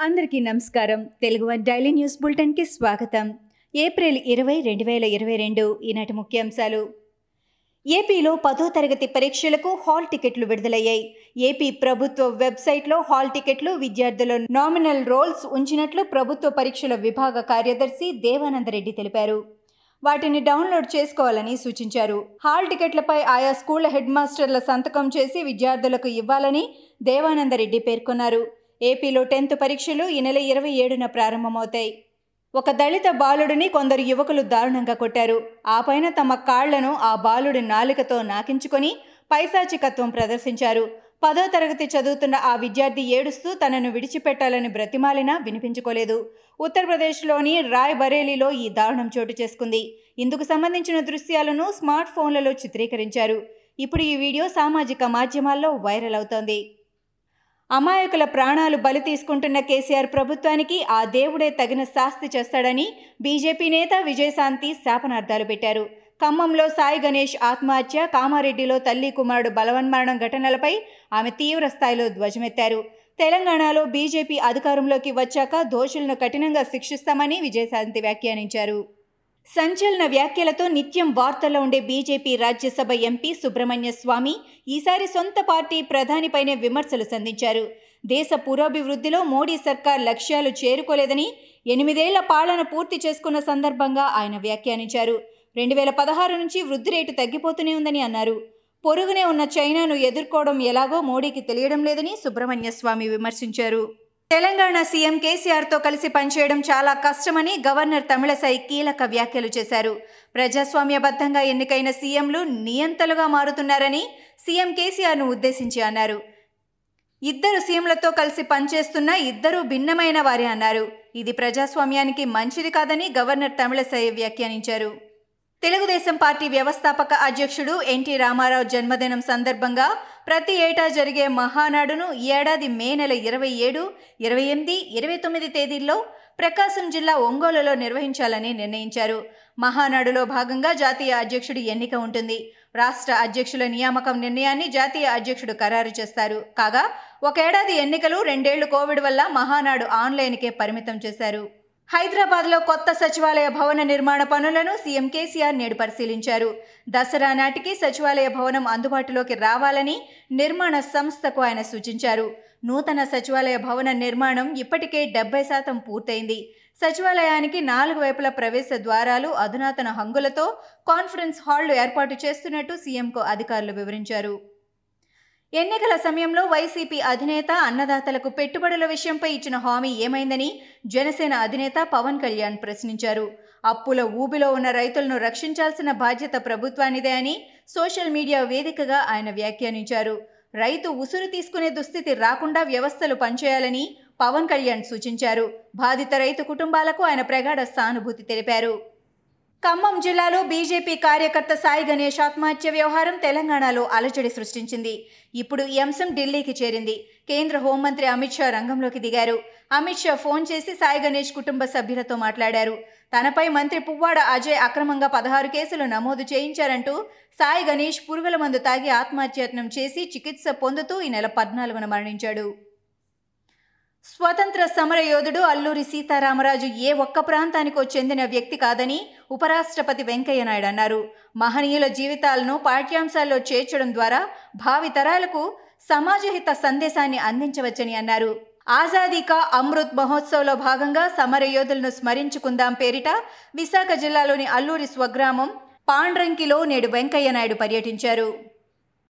అందరికీ నమస్కారం. Telugu one daily news బులెటిన్కి స్వాగతం. ఏప్రిల్ ఇరవై రెండు వేల ఇరవై రెండు ఈనాటి ముఖ్యాంశాలు. ఏపీలో పదో తరగతి పరీక్షలకు హాల్ టికెట్లు విడుదలయ్యాయి. ఏపీ ప్రభుత్వ వెబ్సైట్లో హాల్ టికెట్లు విద్యార్థుల నామినల్ రోల్స్ ఉంచినట్లు ప్రభుత్వ పరీక్షల విభాగ కార్యదర్శి దేవానందరెడ్డి తెలిపారు. వాటిని డౌన్లోడ్ చేసుకోవాలని సూచించారు. హాల్ టికెట్లపై ఆయా స్కూళ్ళ హెడ్ మాస్టర్ల సంతకం చేసి విద్యార్థులకు ఇవ్వాలని దేవానందరెడ్డి పేర్కొన్నారు. ఏపీలో టెన్త్ పరీక్షలు ఈ నెల ఇరవై ఏడున ప్రారంభమవుతాయి. ఒక దళిత బాలుడిని కొందరు యువకులు దారుణంగా కొట్టారు. ఆ పైన తమ కాళ్ళను ఆ బాలుడి నాలుకతో నాకించుకొని పైశాచికత్వం ప్రదర్శించారు. పదో తరగతి చదువుతున్న ఆ విద్యార్థి ఏడుస్తూ తనను విడిచిపెట్టాలని బ్రతిమాలినా వినిపించుకోలేదు. ఉత్తరప్రదేశ్లోని రాయ్ బరేలీలో ఈ దారుణం చోటు చేసుకుంది. ఇందుకు సంబంధించిన దృశ్యాలను స్మార్ట్ ఫోన్లలో చిత్రీకరించారు. ఇప్పుడు ఈ వీడియో సామాజిక మాధ్యమాల్లో వైరల్ అవుతోంది. అమాయకుల ప్రాణాలు బలి తీసుకుంటున్న కేసీఆర్ ప్రభుత్వానికి ఆ దేవుడే తగిన శాస్తి చేస్తాడని బీజేపీ నేత విజయశాంతి శాపనార్థాలు పెట్టారు. ఖమ్మంలో సాయి గణేష్ ఆత్మహత్య కామారెడ్డిలో తల్లి కుమారుడు బలవన్మరణం ఘటనలపై ఆమె తీవ్ర స్థాయిలో ధ్వజమెత్తారు. తెలంగాణలో బీజేపీ అధికారంలోకి వచ్చాక దోషులను కఠినంగా శిక్షిస్తామని విజయశాంతి వ్యాఖ్యానించారు. సంచలన వ్యాఖ్యలతో నిత్యం వార్తల్లో ఉండే బీజేపీ రాజ్యసభ ఎంపీ సుబ్రహ్మణ్య స్వామి ఈసారి సొంత పార్టీ ప్రధానిపైనే విమర్శలు సంధించారు. దేశ పురోభివృద్ధిలో మోడీ సర్కార్ లక్ష్యాలు చేరుకోలేదని ఎనిమిదేళ్ళ పాలన పూర్తి చేసుకున్న సందర్భంగా ఆయన వ్యాఖ్యానించారు. రెండు వేల పదహారు నుంచి వృద్ధి రేటు తగ్గిపోతూనే ఉందని అన్నారు. పొరుగునే ఉన్న చైనాను ఎదుర్కోవడం ఎలాగో మోడీకి తెలియడం లేదని సుబ్రహ్మణ్య స్వామి విమర్శించారు. తెలంగాణ సీఎం కేసీఆర్తో కలిసి పనిచేయడం చాలా కష్టమని గవర్నర్ తమిళసై కీలక వ్యాఖ్యలు చేశారు. ప్రజాస్వామ్యబద్ధంగా ఎన్నికైన సీఎంలు నియంతలుగా మారుతున్నారని సీఎం కేసీఆర్ను ఉద్దేశించి అన్నారు. ఇద్దరు సీఎంలతో కలిసి పనిచేస్తున్న ఇద్దరు భిన్నమైన వారే అన్నారు. ఇది ప్రజాస్వామ్యానికి మంచిది కాదని గవర్నర్ తమిళసై వ్యాఖ్యానించారు. తెలుగుదేశం పార్టీ వ్యవస్థాపక అధ్యక్షుడు ఎన్టీ రామారావు జన్మదినం సందర్భంగా ప్రతి ఏటా జరిగే మహానాడును ఈ ఏడాది మే నెల ఇరవై ఏడు ఇరవై ఎనిమిది ఇరవై తొమ్మిది తేదీల్లో ప్రకాశం జిల్లా ఒంగోలులో నిర్వహించాలని నిర్ణయించారు. మహానాడులో భాగంగా జాతీయ అధ్యక్షుడి ఎన్నిక ఉంటుంది. రాష్ట్ర అధ్యక్షుల నియామకం నిర్ణయాన్ని జాతీయ అధ్యక్షుడు ఖరారు చేస్తారు. కాగా ఒక ఏడాది ఎన్నికలు రెండేళ్ళు కోవిడ్ వల్ల మహానాడు ఆన్లైన్కే పరిమితం చేశారు. హైదరాబాద్లో కొత్త సచివాలయ భవన నిర్మాణ పనులను సీఎం కేసీఆర్ నేడు పరిశీలించారు. దసరా నాటికి సచివాలయ భవనం అందుబాటులోకి రావాలని నిర్మాణ సంస్థకు ఆయన సూచించారు. నూతన సచివాలయ భవన నిర్మాణం ఇప్పటికే డెబ్బై శాతం పూర్తయింది. సచివాలయానికి నాలుగు వైపుల ప్రవేశ ద్వారాలు అధునాతన హంగులతో కాన్ఫరెన్స్ హాళ్ళు ఏర్పాటు చేస్తున్నట్టు సీఎంకు అధికారులు వివరించారు. ఎన్నికల సమయంలో వైసీపీ అధినేత అన్నదాతలకు పెట్టుబడుల విషయంపై ఇచ్చిన హామీ ఏమైందని జనసేన అధినేత పవన్ కళ్యాణ్ ప్రశ్నించారు. అప్పుల ఊబిలో ఉన్న రైతులను రక్షించాల్సిన బాధ్యత ప్రభుత్వానిదే అని సోషల్ మీడియా వేదికగా ఆయన వ్యాఖ్యానించారు. రైతు ఉసురు తీసుకునే దుస్థితి రాకుండా వ్యవస్థలు పనిచేయాలని పవన్ కళ్యాణ్ సూచించారు. బాధిత రైతు కుటుంబాలకు ఆయన ప్రగాఢ సానుభూతి తెలిపారు. ఖమ్మం జిల్లాలో బీజేపీ కార్యకర్త సాయి గణేష్ ఆత్మహత్య వ్యవహారం తెలంగాణలో అలజడి సృష్టించింది. ఇప్పుడు ఈ అంశం ఢిల్లీకి చేరింది. కేంద్ర హోంమంత్రి అమిత్ షా రంగంలోకి దిగారు. అమిత్ షా ఫోన్ చేసి సాయి గణేష్ కుటుంబ సభ్యులతో మాట్లాడారు. తనపై మంత్రి పువ్వాడ అజయ్ అక్రమంగా పదహారు కేసులు నమోదు చేయించారంటూ సాయి గణేష్ పురుగుల మందు తాగి ఆత్మహత్యత్నం చేసి చికిత్స పొందుతూ ఈ నెల పద్నాలుగున మరణించాడు. స్వతంత్ర సమర యోధుడు అల్లూరి సీతారామరాజు ఏ ఒక్క ప్రాంతానికో చెందిన వ్యక్తి కాదని ఉపరాష్ట్రపతి వెంకయ్యనాయుడు అన్నారు. మహనీయుల జీవితాలను పాఠ్యాంశాల్లో చేర్చడం ద్వారా భావితరాలకు సమాజహిత సందేశాన్ని అందించవచ్చని అన్నారు. ఆజాదీ కా అమృత్ మహోత్సవ్లో భాగంగా సమర యోధులను స్మరించుకుందాం పేరిట విశాఖ జిల్లాలోని అల్లూరి స్వగ్రామం పాండ్రంకిలో నేడు వెంకయ్యనాయుడు పర్యటించారు.